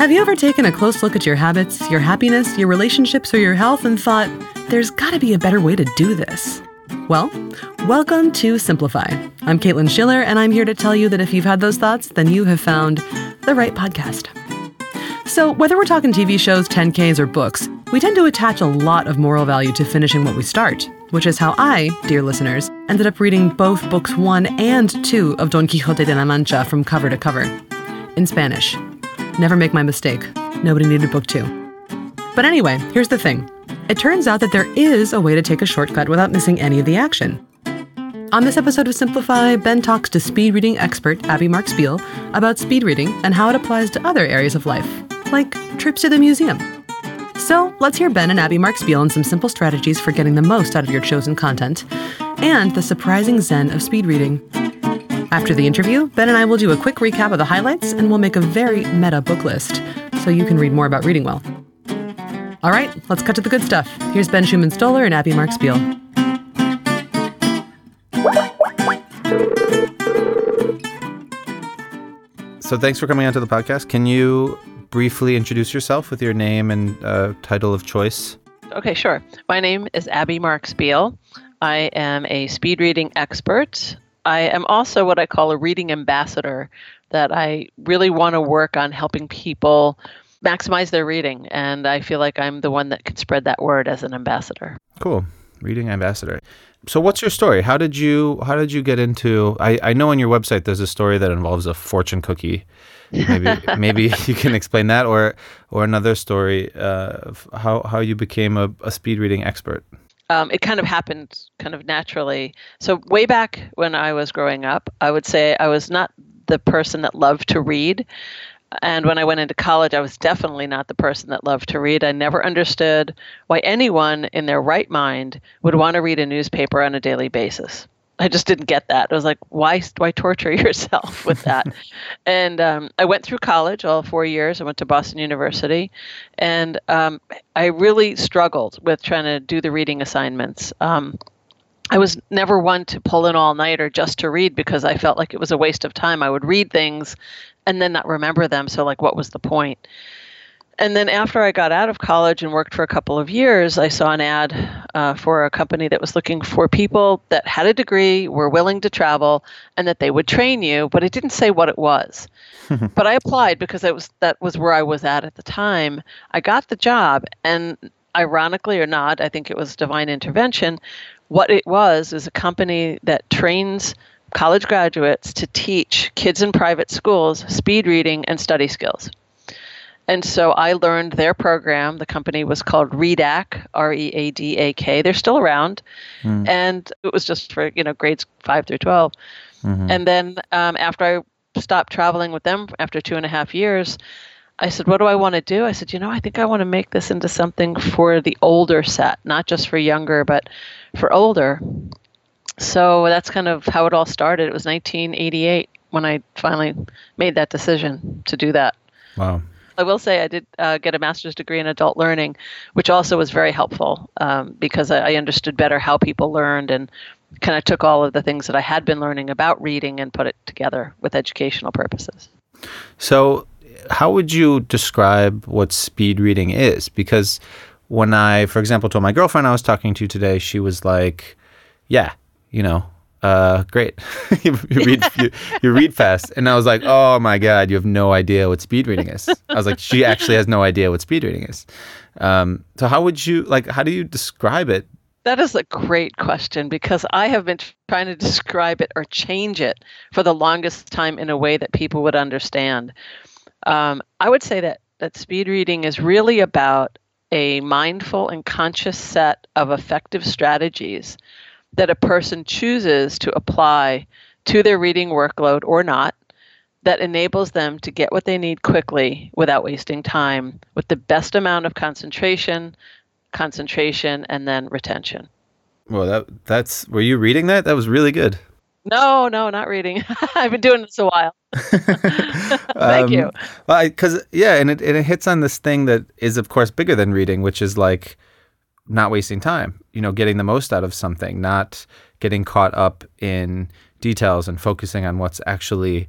Have you ever taken a close look at your habits, your happiness, your relationships, or your health and thought, there's gotta be a better way to do this? Well, welcome to Simplify. I'm Caitlin Schiller, and I'm here to tell you that if you've had those thoughts, then you have found the right podcast. So, whether we're talking TV shows, 10Ks, or books, we tend to attach a lot of moral value to finishing what we start, which is how I, dear listeners, ended up reading both books one and two of Don Quixote de la Mancha from cover to cover. In Spanish. Never make my mistake. Nobody needed book two. But anyway, here's the thing it turns out that there is a way to take a shortcut without missing any of the action. On this episode of Simplify, Ben talks to speed reading expert Abby Marks Beale about speed reading and how it applies to other areas of life, like trips to the museum. So let's hear Ben and Abby Marks Beale on some simple strategies for getting the most out of your chosen content and the surprising zen of speed reading. After the interview, Ben and I will do a quick recap of the highlights and we'll make a very meta book list so you can read more about reading well. All right, let's cut to the good stuff. Here's Ben Schumann Stoller and Abby Marks Beale. So thanks for coming onto the podcast. Can you briefly introduce yourself with your name and uh, title of choice? Okay, sure. My name is Abby Marks Beale. I am a speed reading expert. I am also what I call a reading ambassador, that I really want to work on helping people maximize their reading. And I feel like I'm the one that can spread that word as an ambassador. Cool. Reading ambassador. So what's your story? How did you how did you get into I, I know on your website there's a story that involves a fortune cookie. Maybe maybe you can explain that or or another story uh, of how, how you became a, a speed reading expert. Um, it kind of happened kind of naturally. So way back when I was growing up, I would say I was not the person that loved to read. And when I went into college, I was definitely not the person that loved to read. I never understood why anyone in their right mind would want to read a newspaper on a daily basis. I just didn't get that. I was like, why, why torture yourself with that? and um, I went through college, all four years. I went to Boston University, and um, I really struggled with trying to do the reading assignments. Um, I was never one to pull an all night or just to read because I felt like it was a waste of time. I would read things and then not remember them. So, like, what was the point? And then after I got out of college and worked for a couple of years, I saw an ad uh, for a company that was looking for people that had a degree, were willing to travel, and that they would train you. But it didn't say what it was. but I applied because it was that was where I was at at the time. I got the job, and ironically or not, I think it was divine intervention. What it was is a company that trains college graduates to teach kids in private schools speed reading and study skills. And so I learned their program. The company was called READAK, R E A D A K. They're still around. Mm. And it was just for, you know, grades 5 through 12. Mm-hmm. And then um, after I stopped traveling with them after two and a half years, I said, What do I want to do? I said, You know, I think I want to make this into something for the older set, not just for younger, but for older. So that's kind of how it all started. It was 1988 when I finally made that decision to do that. Wow. I will say I did uh, get a master's degree in adult learning, which also was very helpful um, because I, I understood better how people learned and kind of took all of the things that I had been learning about reading and put it together with educational purposes. So, how would you describe what speed reading is? Because when I, for example, told my girlfriend I was talking to today, she was like, "Yeah, you know, uh, great. you, read you, you, read fast. And I was like, oh my God, you have no idea what speed reading is. I was like, she actually has no idea what speed reading is. Um, so how would you like how do you describe it? That is a great question because I have been trying to describe it or change it for the longest time in a way that people would understand. Um, I would say that that speed reading is really about a mindful and conscious set of effective strategies that a person chooses to apply to their reading workload or not that enables them to get what they need quickly without wasting time with the best amount of concentration, concentration, and then retention. Well, that that's were you reading that? That was really good. No, no, not reading. I've been doing this a while. Thank um, you. Well, because yeah, and it and it hits on this thing that is of course bigger than reading, which is like not wasting time, you know, getting the most out of something, not getting caught up in details and focusing on what's actually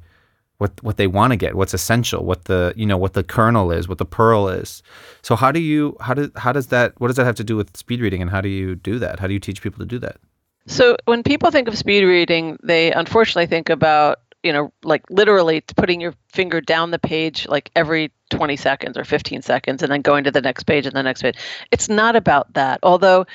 what what they want to get, what's essential, what the you know what the kernel is, what the pearl is. So how do you how do how does that what does that have to do with speed reading, and how do you do that? How do you teach people to do that? So when people think of speed reading, they unfortunately think about you know like literally putting your finger down the page like every 20 seconds or 15 seconds and then going to the next page and the next page. It's not about that. Although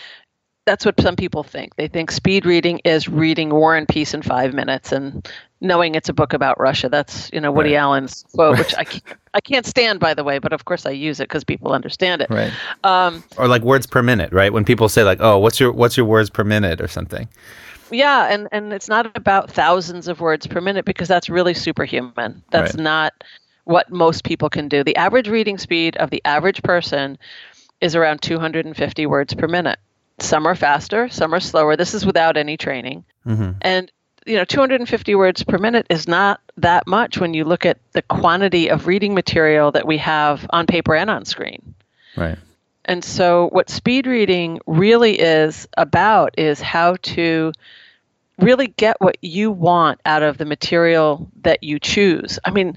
that's what some people think. They think speed reading is reading War and Peace in five minutes and knowing it's a book about Russia. That's you know Woody right. Allen's quote, which I can't, I can't stand by the way, but of course I use it because people understand it. Right. Um, or like words per minute, right? When people say like, "Oh, what's your what's your words per minute?" or something. Yeah, and and it's not about thousands of words per minute because that's really superhuman. That's right. not what most people can do. The average reading speed of the average person is around 250 words per minute. Some are faster, some are slower. This is without any training. Mm-hmm. And you know, 250 words per minute is not that much when you look at the quantity of reading material that we have on paper and on screen. Right. And so, what speed reading really is about is how to really get what you want out of the material that you choose. I mean,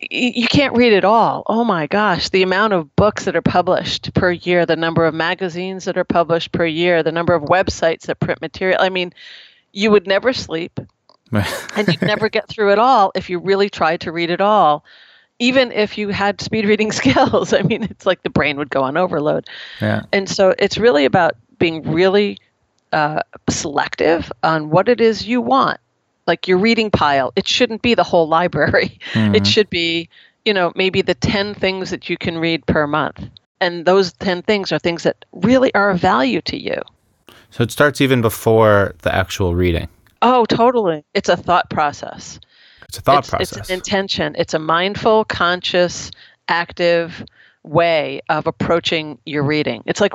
you can't read it all. Oh my gosh, the amount of books that are published per year, the number of magazines that are published per year, the number of websites that print material. I mean, you would never sleep and you'd never get through it all if you really tried to read it all. Even if you had speed reading skills, I mean, it's like the brain would go on overload. Yeah. And so it's really about being really uh, selective on what it is you want like your reading pile. It shouldn't be the whole library. Mm-hmm. It should be, you know, maybe the 10 things that you can read per month. And those 10 things are things that really are of value to you. So it starts even before the actual reading. Oh, totally. It's a thought process. It's a thought it's, process. It's an intention. It's a mindful, conscious, active way of approaching your reading. It's like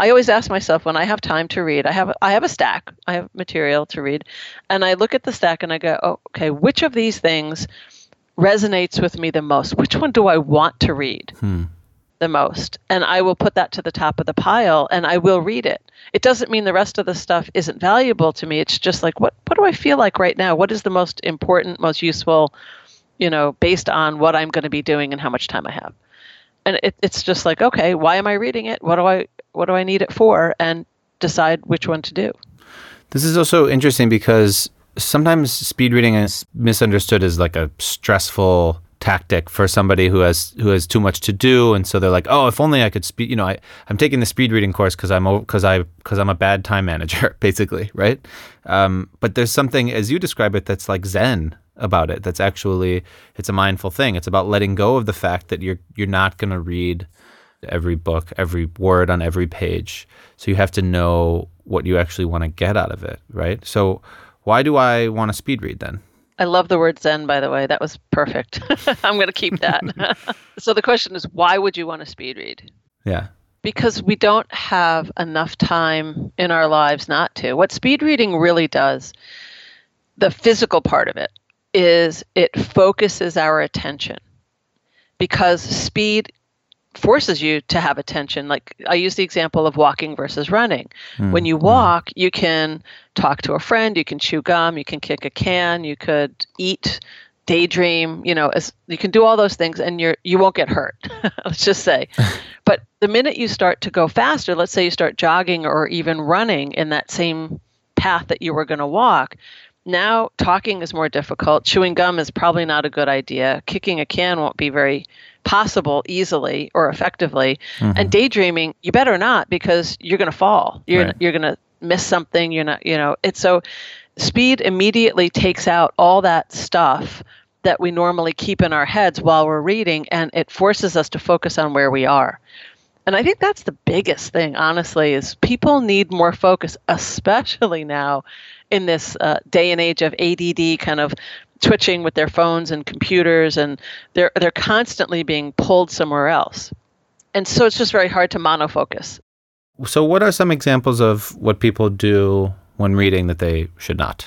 I always ask myself when I have time to read, I have I have a stack, I have material to read, and I look at the stack and I go, oh, okay, which of these things resonates with me the most? Which one do I want to read? Hmm. The most, and I will put that to the top of the pile, and I will read it. It doesn't mean the rest of the stuff isn't valuable to me. It's just like what what do I feel like right now? What is the most important, most useful, you know, based on what I'm going to be doing and how much time I have and it, it's just like okay why am i reading it what do i what do i need it for and decide which one to do this is also interesting because sometimes speed reading is misunderstood as like a stressful tactic for somebody who has who has too much to do and so they're like oh if only i could speed you know I, i'm taking the speed reading course because i'm because i because i'm a bad time manager basically right um, but there's something as you describe it that's like zen about it. That's actually it's a mindful thing. It's about letting go of the fact that you're you're not going to read every book, every word on every page. So you have to know what you actually want to get out of it, right? So why do I want to speed read then? I love the word zen by the way. That was perfect. I'm going to keep that. so the question is why would you want to speed read? Yeah. Because we don't have enough time in our lives not to. What speed reading really does, the physical part of it, is it focuses our attention because speed forces you to have attention. Like I use the example of walking versus running. Mm, when you walk, you can talk to a friend, you can chew gum, you can kick a can, you could eat, daydream, you know, as you can do all those things and you're you won't get hurt. let's just say. but the minute you start to go faster, let's say you start jogging or even running in that same path that you were going to walk, now talking is more difficult. Chewing gum is probably not a good idea. Kicking a can won't be very possible easily or effectively. Mm-hmm. And daydreaming, you better not because you're going to fall. You're right. you're going to miss something. You're not, you know, it's so speed immediately takes out all that stuff that we normally keep in our heads while we're reading and it forces us to focus on where we are. And I think that's the biggest thing, honestly, is people need more focus, especially now in this uh, day and age of ADD kind of twitching with their phones and computers, and they're they're constantly being pulled somewhere else, and so it's just very hard to monofocus. So, what are some examples of what people do when reading that they should not?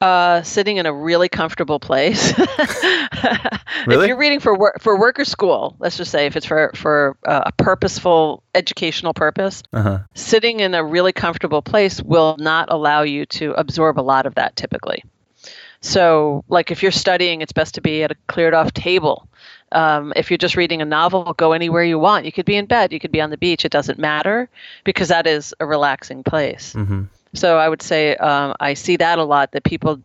Uh, sitting in a really comfortable place. really? If you're reading for work for work or school, let's just say if it's for for uh, a purposeful educational purpose, uh-huh. sitting in a really comfortable place will not allow you to absorb a lot of that typically. So, like if you're studying, it's best to be at a cleared off table. Um, if you're just reading a novel, go anywhere you want. You could be in bed, you could be on the beach. It doesn't matter because that is a relaxing place. Mm-hmm. So I would say um, I see that a lot that people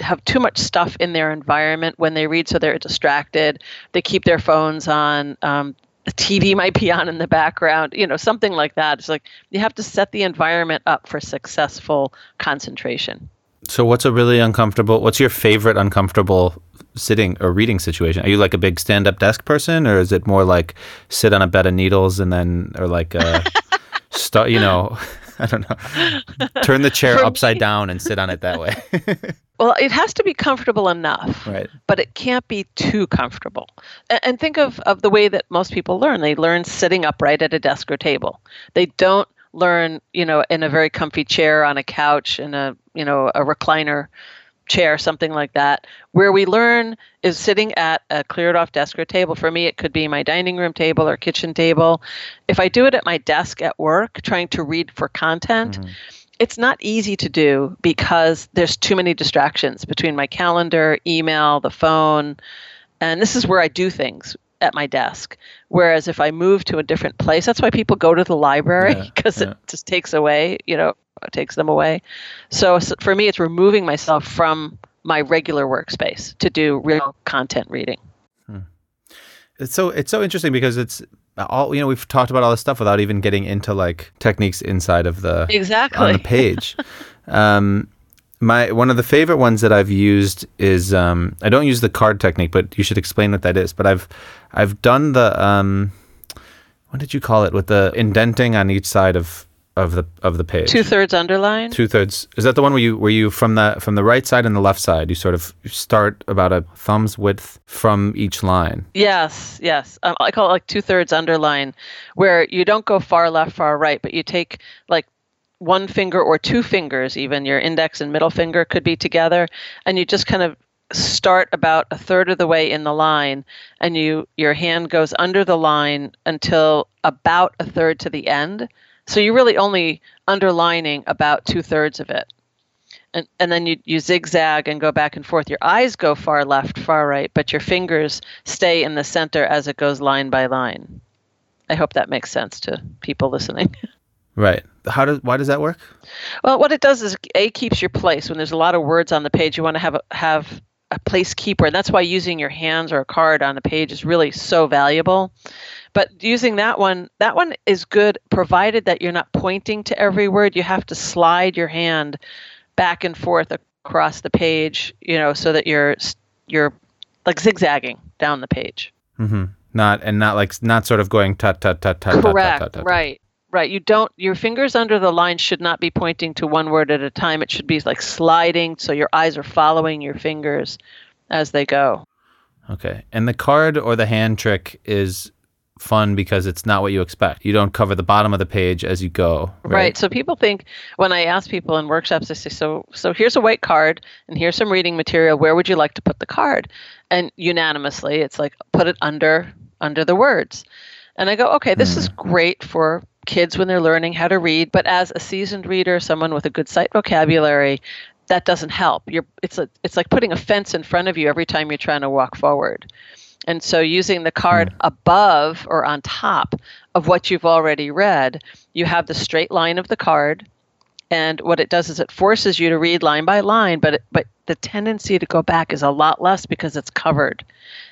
have too much stuff in their environment when they read, so they're distracted. They keep their phones on. Um, the TV might be on in the background, you know, something like that. It's like you have to set the environment up for successful concentration. So, what's a really uncomfortable? What's your favorite uncomfortable sitting or reading situation? Are you like a big stand-up desk person, or is it more like sit on a bed of needles and then, or like a start? You know, I don't know. Turn the chair upside down and sit on it that way. Well, it has to be comfortable enough, right. but it can't be too comfortable. And, and think of, of the way that most people learn. They learn sitting upright at a desk or table. They don't learn, you know, in a very comfy chair on a couch in a, you know, a recliner chair, something like that. Where we learn is sitting at a cleared off desk or table. For me, it could be my dining room table or kitchen table. If I do it at my desk at work, trying to read for content, Mhm. it's not easy to do because there's too many distractions between my calendar, email, the phone, and this is where I do things at my desk. Whereas if I move to a different place, that's why people go to the library because yeah. it just takes away, you know, it takes them away. So s- for me, it's removing myself from my regular workspace to do real content reading. It's so it's so interesting because it's all you know. We've talked about all this stuff without even getting into like techniques inside of the Exactly. on the page. um, my one of the favorite ones that I've used is um, I don't use the card technique, but you should explain what that is. But I've I've done the um, what did you call it with the indenting on each side of of the of the page. Two thirds underline. Two thirds. Is that the one where you where you from the from the right side and the left side? You sort of start about a thumb's width from each line. Yes, yes. Um, I call it like two thirds underline, where you don't go far left, far right, but you take like one finger or two fingers, even your index and middle finger could be together, and you just kind of start about a third of the way in the line, and you your hand goes under the line until about a third to the end. So you're really only underlining about two thirds of it and, and then you, you zigzag and go back and forth. Your eyes go far left, far right, but your fingers stay in the center as it goes line by line. I hope that makes sense to people listening. Right. How does why does that work? Well, what it does is a keeps your place. When there's a lot of words on the page, you want to have a, have a place keeper, and that's why using your hands or a card on a page is really so valuable. But using that one, that one is good provided that you're not pointing to every word. You have to slide your hand back and forth across the page, you know, so that you're you're like zigzagging down the page. Mm-hmm. Not and not like not sort of going tut tut tut tut. tut, tut, Correct. tut, tut, tut. Right. Right. You don't your fingers under the line should not be pointing to one word at a time. It should be like sliding so your eyes are following your fingers as they go. Okay. And the card or the hand trick is fun because it's not what you expect. You don't cover the bottom of the page as you go. Right. Right. So people think when I ask people in workshops, they say, "So, so here's a white card, and here's some reading material. Where would you like to put the card?" And unanimously, it's like put it under under the words. And I go, "Okay, this is hmm. great for kids when they're learning how to read, but as a seasoned reader, someone with a good sight vocabulary, that doesn't help. You're it's a, it's like putting a fence in front of you every time you're trying to walk forward." And so using the card hmm. above or on top of what you've already read, you have the straight line of the card. And what it does is it forces you to read line by line, but it, but the tendency to go back is a lot less because it's covered,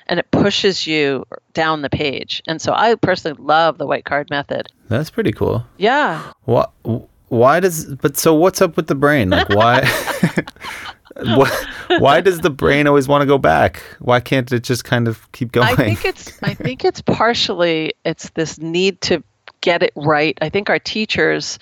and it pushes you down the page. And so I personally love the white card method. That's pretty cool. Yeah, What? Why does? But so what's up with the brain? Like why? what, why does the brain always want to go back? Why can't it just kind of keep going? I think it's I think it's partially it's this need to get it right. I think our teachers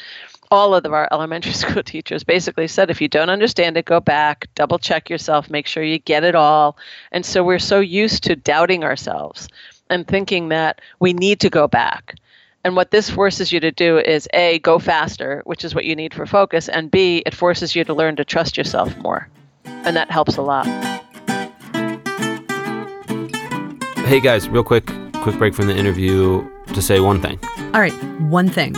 all of our elementary school teachers basically said if you don't understand it go back double check yourself make sure you get it all and so we're so used to doubting ourselves and thinking that we need to go back and what this forces you to do is a go faster which is what you need for focus and b it forces you to learn to trust yourself more and that helps a lot Hey guys, real quick, quick break from the interview to say one thing. All right, one thing.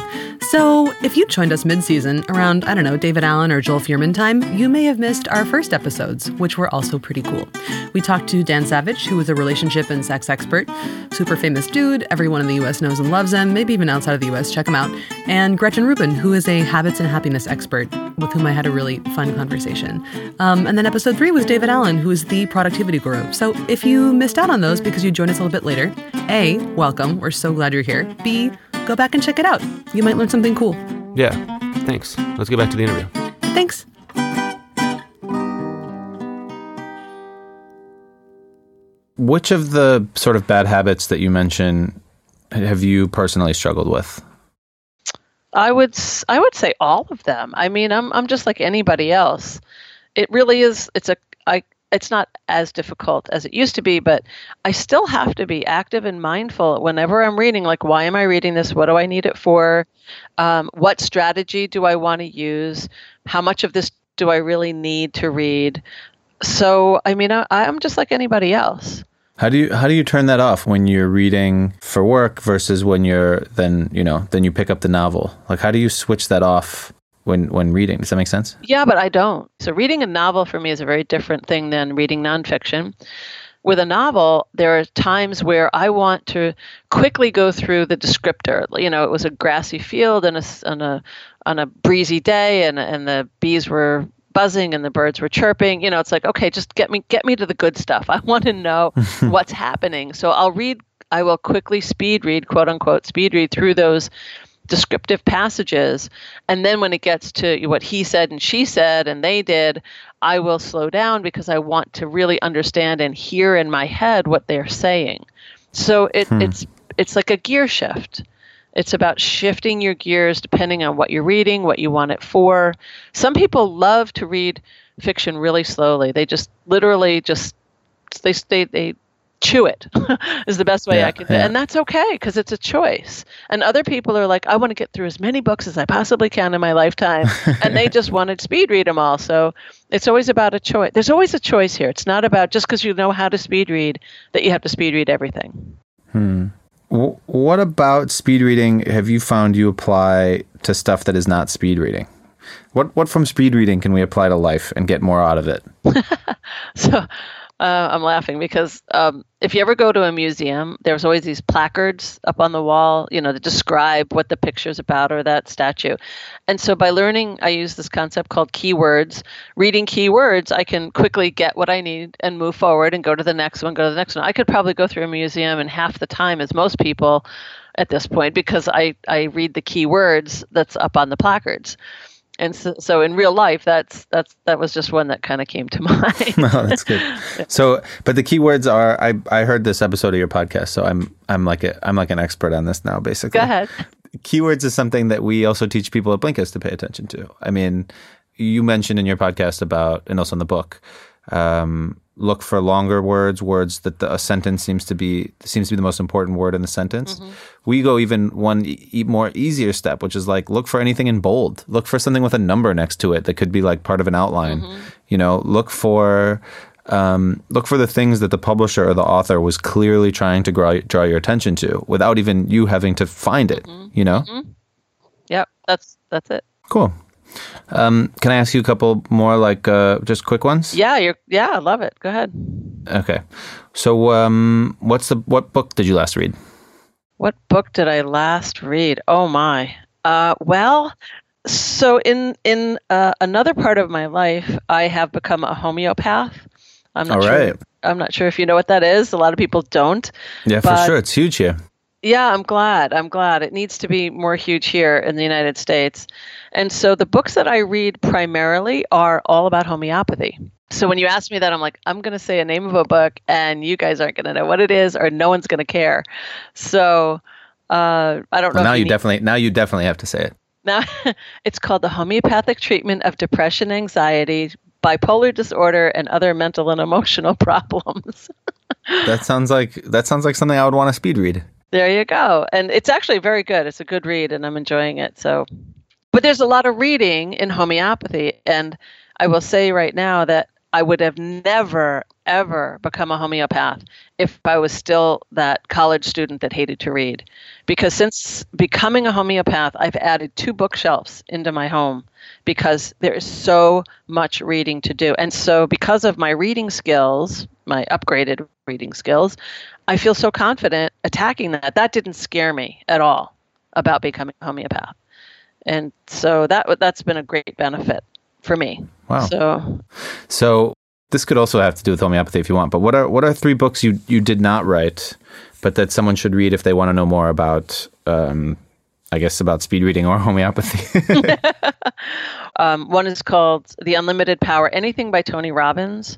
So, if you joined us mid season around, I don't know, David Allen or Joel Fuhrman time, you may have missed our first episodes, which were also pretty cool. We talked to Dan Savage, who is a relationship and sex expert, super famous dude, everyone in the US knows and loves him, maybe even outside of the US, check him out, and Gretchen Rubin, who is a habits and happiness expert, with whom I had a really fun conversation. Um, and then episode three was David Allen, who is the productivity guru. So, if you missed out on those because you joined us a little bit later, A, welcome, we're so glad you're here. B, go back and check it out. You might learn something cool. Yeah, thanks. Let's get back to the interview. Thanks. Which of the sort of bad habits that you mention have you personally struggled with? I would I would say all of them. I mean, I'm I'm just like anybody else. It really is. It's a I. It's not as difficult as it used to be, but I still have to be active and mindful whenever I'm reading. Like, why am I reading this? What do I need it for? Um, what strategy do I want to use? How much of this do I really need to read? So, I mean, I, I'm just like anybody else. How do you how do you turn that off when you're reading for work versus when you're then you know then you pick up the novel? Like how do you switch that off when when reading? Does that make sense? Yeah, but I don't. So reading a novel for me is a very different thing than reading nonfiction. With a novel, there are times where I want to quickly go through the descriptor. You know, it was a grassy field and a on a on a breezy day, and and the bees were buzzing and the birds were chirping you know it's like okay just get me get me to the good stuff i want to know what's happening so i'll read i will quickly speed read quote unquote speed read through those descriptive passages and then when it gets to what he said and she said and they did i will slow down because i want to really understand and hear in my head what they're saying so it, hmm. it's it's like a gear shift it's about shifting your gears depending on what you're reading, what you want it for. Some people love to read fiction really slowly. They just literally just they they they chew it is the best way yeah, I can yeah. and that's okay because it's a choice. And other people are like I want to get through as many books as I possibly can in my lifetime and they just want to speed read them all. So it's always about a choice. There's always a choice here. It's not about just because you know how to speed read that you have to speed read everything. Hmm. What about speed reading have you found you apply to stuff that is not speed reading? What what from speed reading can we apply to life and get more out of it? so uh, I'm laughing because um, if you ever go to a museum, there's always these placards up on the wall, you know, that describe what the picture's about or that statue. And so by learning, I use this concept called keywords. Reading keywords, I can quickly get what I need and move forward and go to the next one, go to the next one. I could probably go through a museum in half the time as most people at this point because I, I read the keywords that's up on the placards and so, so in real life that's that's that was just one that kind of came to mind. No that's good. So but the keywords are i i heard this episode of your podcast so i'm i'm like a i'm like an expert on this now basically. Go ahead. Keywords is something that we also teach people at blinkist to pay attention to. I mean you mentioned in your podcast about and also in the book um, look for longer words, words that the, a sentence seems to be seems to be the most important word in the sentence. Mm-hmm. We go even one e- more easier step, which is like look for anything in bold. Look for something with a number next to it that could be like part of an outline. Mm-hmm. You know, look for um, look for the things that the publisher or the author was clearly trying to draw, draw your attention to without even you having to find it. Mm-hmm. You know. Mm-hmm. Yep, that's that's it. Cool. Um, can I ask you a couple more, like uh, just quick ones? Yeah, you're. Yeah, I love it. Go ahead. Okay. So, um, what's the what book did you last read? What book did I last read? Oh my. Uh, well, so in in uh, another part of my life, I have become a homeopath. I'm not All sure. Right. I'm not sure if you know what that is. A lot of people don't. Yeah, for sure. It's huge here. Yeah, I'm glad. I'm glad. It needs to be more huge here in the United States. And so the books that I read primarily are all about homeopathy. So when you ask me that, I'm like, I'm going to say a name of a book, and you guys aren't going to know what it is, or no one's going to care. So uh, I don't know. Well, now you, you definitely now you definitely have to say it. Now it's called the homeopathic treatment of depression, anxiety, bipolar disorder, and other mental and emotional problems. that sounds like that sounds like something I would want to speed read. There you go. And it's actually very good. It's a good read and I'm enjoying it. So but there's a lot of reading in homeopathy and I will say right now that I would have never, ever become a homeopath if I was still that college student that hated to read. Because since becoming a homeopath, I've added two bookshelves into my home because there is so much reading to do. And so, because of my reading skills, my upgraded reading skills, I feel so confident attacking that. That didn't scare me at all about becoming a homeopath. And so that that's been a great benefit for me. Wow. So So this could also have to do with homeopathy if you want. But what are what are three books you you did not write, but that someone should read if they want to know more about, um, I guess, about speed reading or homeopathy? um, one is called The Unlimited Power. Anything by Tony Robbins.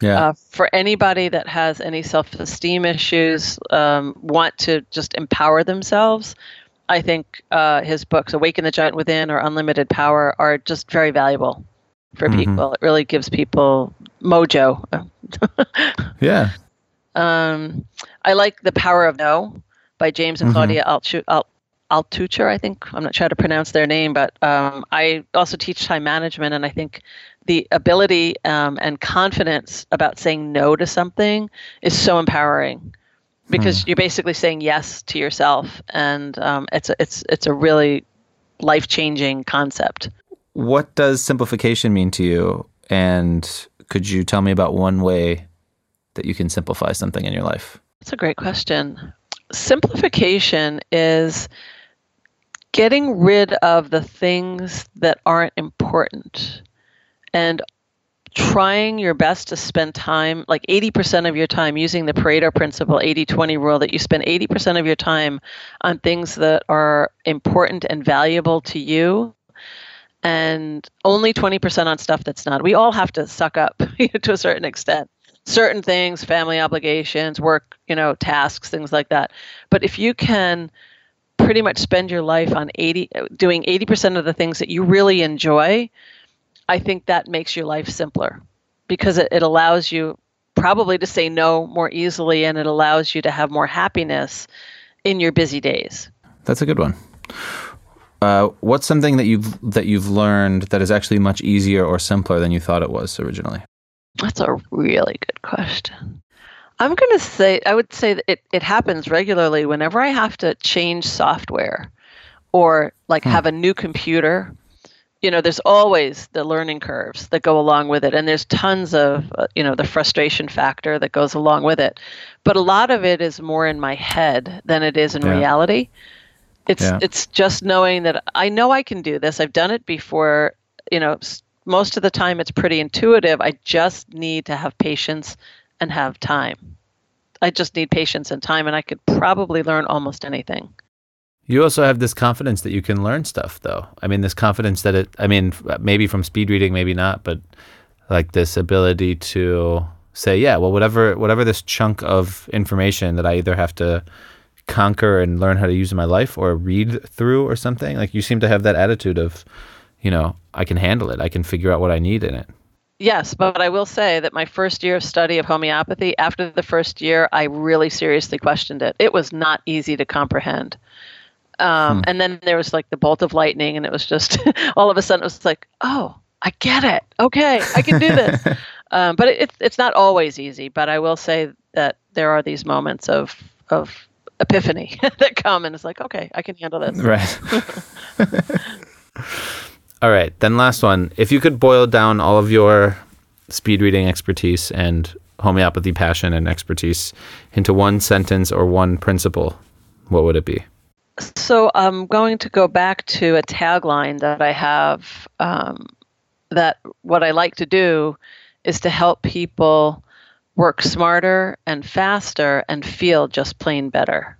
Yeah. Uh, for anybody that has any self-esteem issues, um, want to just empower themselves, I think uh, his books, Awaken the Giant Within or Unlimited Power, are just very valuable for Mhm. people. It really gives people mojo. yeah. Um, I like The Power of No by James and Mhm. Claudia Altu- Al- Altucher, I think. I'm not sure how to pronounce their name, but um, I also teach time management, and I think the ability um, and confidence about saying no to something is so empowering because you're basically saying yes to yourself, and um, it's a, it's it's a really life changing concept. What does simplification mean to you? And could you tell me about one way that you can simplify something in your life? That's a great question. Simplification is getting rid of the things that aren't important and trying your best to spend time, like 80% of your time, using the Pareto principle, 80 20 rule, that you spend 80% of your time on things that are important and valuable to you. And only 20% on stuff that's not. We all have to suck up to a certain extent certain things, family obligations, work, you know, tasks, things like that. But if you can pretty much spend your life on 80 doing 80% of the things that you really enjoy, I think that makes your life simpler because it, it allows you probably to say no more easily and it allows you to have more happiness in your busy days. That's a good one. Uh, what's something that you've that you've learned that is actually much easier or simpler than you thought it was originally? That's a really good question. I'm going to say, I would say that it, it happens regularly whenever I have to change software or like have a new computer. You know, there's always the learning curves that go along with it, and there's tons of, uh, you know, the frustration factor that goes along with it. But a lot of it is more in my head than it is in Yeah. reality. It's Yeah. it's just knowing that I know I can do this. I've done it before. You know, most of the time it's pretty intuitive. I just need to have patience and have time. I just need patience and time, and I could probably learn almost anything. You also have this confidence that you can learn stuff, though. I mean, this confidence that it, I mean, maybe from speed reading, maybe not, but like this ability to say, yeah, well, whatever, whatever this chunk of information that I either have to conquer and learn how to use in my life or read through or something, like you seem to have that attitude of, you know, I can handle it. I can figure out what I need in it. Yes, but I will say that my first year of study of homeopathy, after the first year, I really seriously questioned it. It was not easy to comprehend. Um, And then there was like the bolt of lightning, and it was just all of a sudden it was like, oh, I get it. Okay, I can do this. um, but it, it's not always easy. But I will say that there are these moments of of epiphany that come, and it's like, okay, I can handle this. Right. All right. Then last one. If you could boil down all of your speed reading expertise and homeopathy passion and expertise into one sentence or one principle, what would it be? So I'm going to go back to a tagline that I have um, that what I like to do is to help people work smarter and faster and feel just plain better.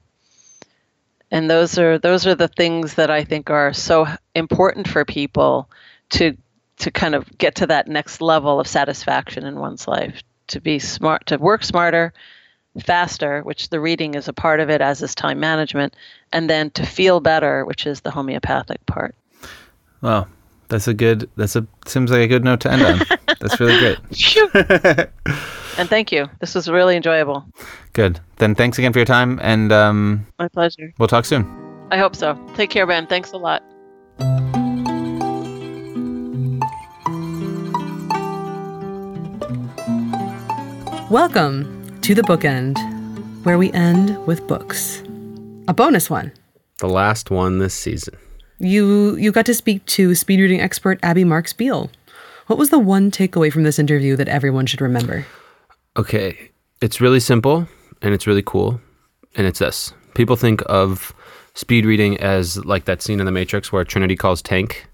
And those are those are the things that I think are so important for people to to kind of get to that next level of satisfaction in one's life, to be smart, to work smarter, faster, which the reading is a part of it, as is time management, and then to feel better, which is the homeopathic part. Well, that's a good. That's a seems like a good note to end on. that's really great. Phew. and thank you. This was really enjoyable. Good. Then thanks again for your time, and um, My pleasure. we'll talk soon. I hope so. Take care, Ben. Thanks a lot. Welcome to the bookend, where we end with books. A bonus one. The last one this season. You you got to speak to speed reading expert Abby Marks Beale. What was the one takeaway from this interview that everyone should remember? Okay, it's really simple and it's really cool, and it's this. People think of speed reading as like that scene in The Matrix where Trinity calls Tank,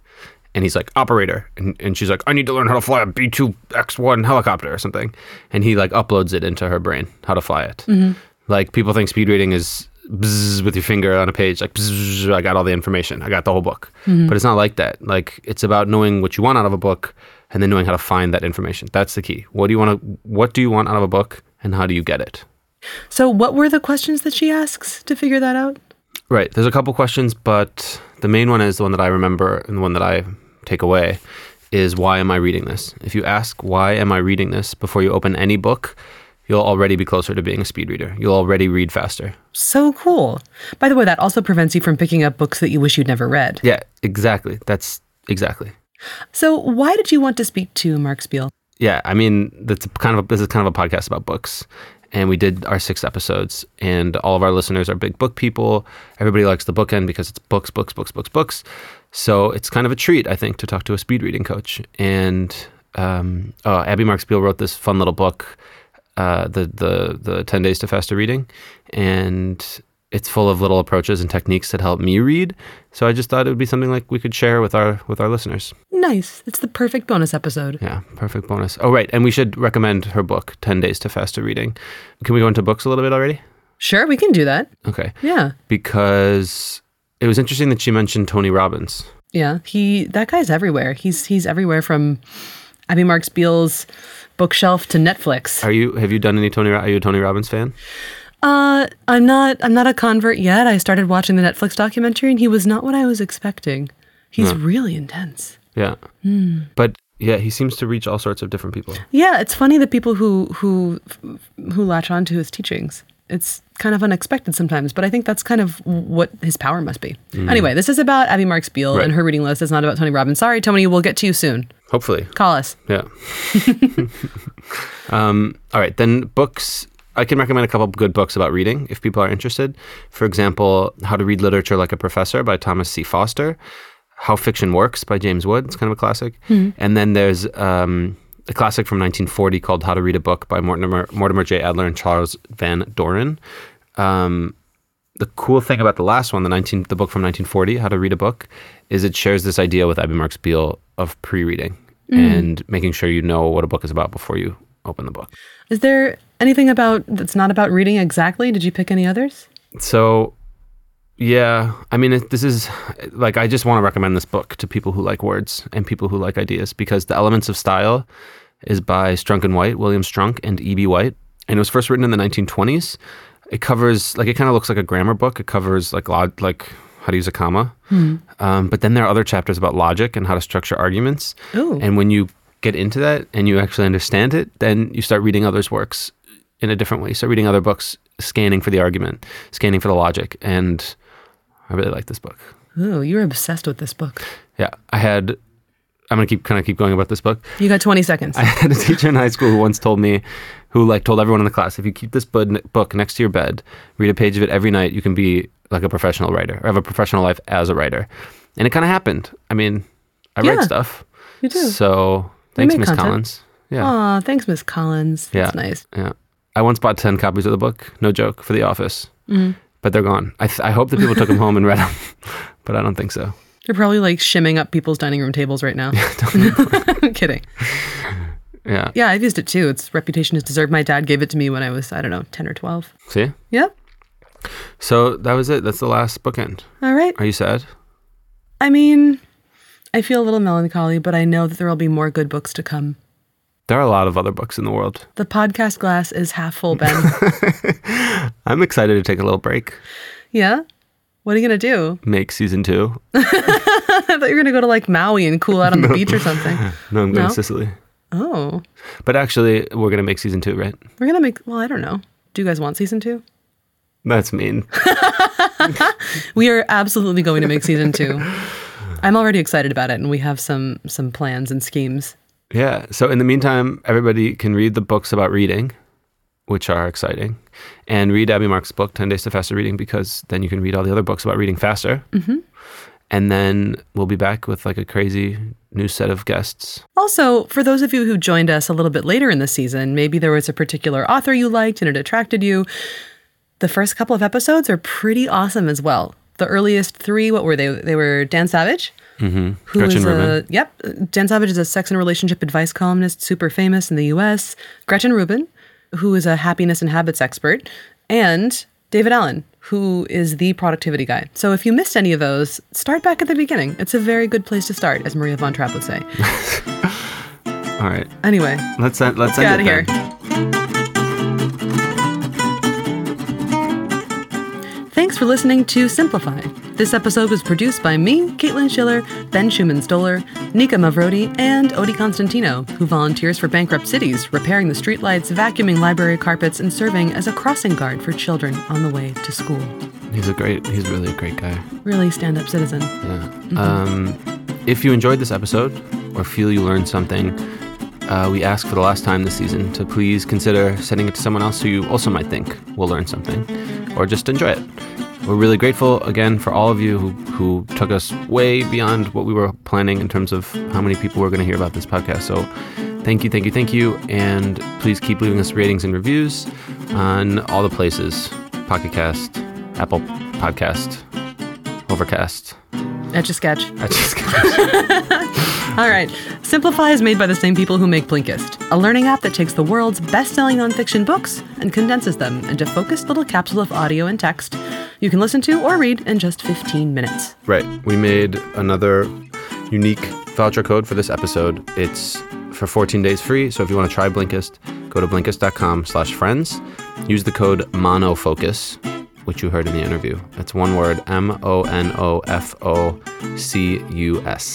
and he's like operator, and, and she's like, I need to learn how to fly a B two X one helicopter or something, and he like uploads it into her brain how to fly it. Mm-hmm. Like people think speed reading is bzz with your finger on a page, like bzz, I got all the information, I got the whole book, mm-hmm. but it's not like that. Like it's about knowing what you want out of a book, and then knowing how to find that information. That's the key. What do you want to? What do you want out of a book, and how do you get it? So, what were the questions that she asks to figure that out? Right. There's a couple questions, but the main one is the one that I remember and the one that I take away is why am I reading this? If you ask why am I reading this before you open any book, you'll already be closer to being a speed reader. You'll already read faster. So cool. By the way, that also prevents you from picking up books that you wish you'd never read. Yeah, exactly. That's exactly. So, why did you want to speak to Marks Beale? Yeah, I mean, that's kind of a, this is kind of a podcast about books, and we did our six episodes, and all of our listeners are big book people. Everybody likes the bookend because it's books, books, books, books, books. So it's kind of a treat, I think, to talk to a speed reading coach. And um, oh, Abby Marks Beale wrote this fun little book, uh, the the the Ten Days to Faster Reading, and it's full of little approaches and techniques that help me read. So I just thought it would be something like we could share with our with our listeners. Nice. It's the perfect bonus episode. Yeah, perfect bonus. Oh, right. And we should recommend her book, 10 Days to Faster Reading. Can we go into books a little bit already? Sure, we can do that. Okay. Yeah. Because it was interesting that she mentioned Tony Robbins. Yeah. He that guy's everywhere. He's he's everywhere from Abby Marks Beale's bookshelf to Netflix. Are you, have you done any Tony, are you a Tony Robbins fan? Uh, I'm not. I'm not a convert yet. I started watching the Netflix documentary, and he was not what I was expecting. He's really intense. Yeah. But yeah, he seems to reach all sorts of different people. Yeah, it's funny the people who who who latch on to his teachings. It's kind of unexpected sometimes, but I think that's kind of what his power must be. Anyway, this is about Abby Marks Beale Right. and her reading list. It's not about Tony Robbins. Sorry, Tony. We'll get to you soon. Hopefully. Call us. Yeah. um, all right. Then books. I can recommend a couple of good books about reading if people are interested. For example, How to Read Literature Like a Professor by Thomas C. Foster. How Fiction Works by James Wood. It's kind of a classic. And then there's um, a classic from 1940 called How to Read a Book by Mortimer, Mortimer J. Adler and Charles Van Doren. Um, the cool thing about the last one, the 19, the book from 1940, How to Read a Book, is it shares this idea with Abby Marks Beale of pre-reading and making sure you know what a book is about before you open the book. Is there anything about that's not about reading exactly? Did you pick any others? So, yeah, I mean, it, this is like I just want to recommend this book to people who like words and people who like ideas because the Elements of Style is by Strunk and White, William Strunk and E.B. White, and it was first written in the 1920s. It covers like it kind of looks like a grammar book. It covers like log, like how to use a comma, um, but then there are other chapters about logic and how to structure arguments. Ooh. And when you get into that and you actually understand it, then you start reading others' works in a different way. Start reading other books, scanning for the argument, scanning for the logic. And I really like this book. Ooh, you're obsessed with this book. Yeah. I had, I'm going to keep kind of keep going about this book. You got 20 seconds. I had a teacher in high school who once told me, who like told everyone in the class, if you keep this book next to your bed, read a page of it every night, you can be like a professional writer or have a professional life as a writer. And it kind of happened. I mean, I Yeah, write stuff. you do. So thanks, Miss. Collins. Yeah. Aw, thanks, Miss Collins. That's Yeah. nice. Yeah. I once bought 10 copies of the book, no joke, for the office. Mm-hmm. But they're gone. I, th- I hope that people took them home and read them, but I don't think so. You're probably like shimming up people's dining room tables right now. I'm kidding. Yeah. Yeah, I've used it too. Its reputation is deserved. My dad gave it to me when I was, I don't know, 10 or 12. See? Yep. So that was it. That's the last bookend. All right. Are you sad? I mean, I feel a little melancholy, but I know that there will be more good books to come. There are a lot of other books in the world. The podcast glass is half full, Ben. I'm excited to take a little break, yeah? What are you going to do? make season two. I thought you were going to go to like Maui and cool out on the beach or something. No, I'm going No? to Sicily. Oh, But actually, we're going to make season two, right? we're going to make, well, I don't know. Do you guys want season two? That's mean. We are absolutely going to make season two. I'm already excited about it, and we have some some plans and schemes. Yeah. So in the meantime, everybody can read the books about reading which are exciting. And read Abby Mark's book, 10 Days to Faster Reading, because then you can read all the other books about reading faster. Mm-hmm. And then we'll be back with like a crazy new set of guests. Also, for those of you who joined us a little bit later in the season, maybe there was a particular author you liked and it attracted you. The first couple of episodes are pretty awesome as well. The earliest three, what were they? They were Dan Savage, Mm-hmm. who Gretchen is Rubin. a yep. Dan Savage is a sex and relationship advice columnist, super famous in the U.S. Gretchen Rubin, who is a happiness and habits expert, and David Allen, who is the productivity guy. So if you missed any of those, start back at the beginning. It's a very good place to start, as Maria von Trapp would say. All right. Anyway, Let's end, let's, get out end of it here. then. Thanks for listening to Simplify. This episode was produced by me, Caitlin Schiller, Ben Schuman Stoler, Nika Mavrodi, and Odie Constantino, who volunteers for bankrupt cities, repairing the streetlights, vacuuming library carpets, and serving as a crossing guard for children on the way to school. He's a great, he's really a great guy. Really stand up citizen. Yeah. Um, if you enjoyed this episode or feel you learned something, uh, we ask for the last time this season to please consider sending it to someone else who you also might think will learn something or just enjoy it. We're really grateful again for all of you who, who took us way beyond what we were planning in terms of how many people were going to hear about this podcast. So thank you, thank you, thank you. And please keep leaving us ratings and reviews on all the places Pocket Cast, Apple Podcast, Overcast. Etch a sketch. I just All right. Simplify is made by the same people who make Blinkist, a learning app that takes the world's best selling nonfiction books and condenses them into focused little capsule of audio and text you can listen to or read in just 15 minutes. Right. We made another unique voucher code for this episode. It's for 14 days free. So if you want to try Blinkist, go to blinkist.com slash friends. Use the code MONOFOCUS, which you heard in the interview. That's one word, M-O-N-O-F-O-C-U-S,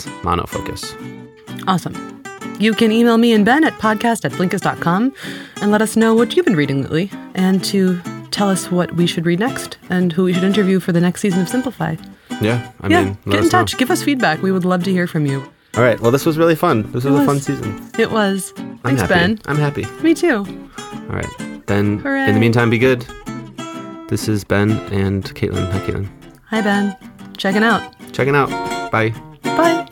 MONOFOCUS. Awesome. You can email me and Ben at podcast at blinkist.com and let us know what you've been reading lately and to tell us what we should read next and who we should interview for the next season of Simplify. Yeah. I yeah, mean, get in us know. touch. Give us feedback. We would love to hear from you. All right. Well, this was really fun. This was, It a fun season. It was. I'm Thanks, happy. Ben. I'm happy. Me too. All right. Then, in the meantime, be good. This is Ben and Caitlin. Hi, Caitlin. Hi, Ben. Checking out. Checking out. Bye. Bye.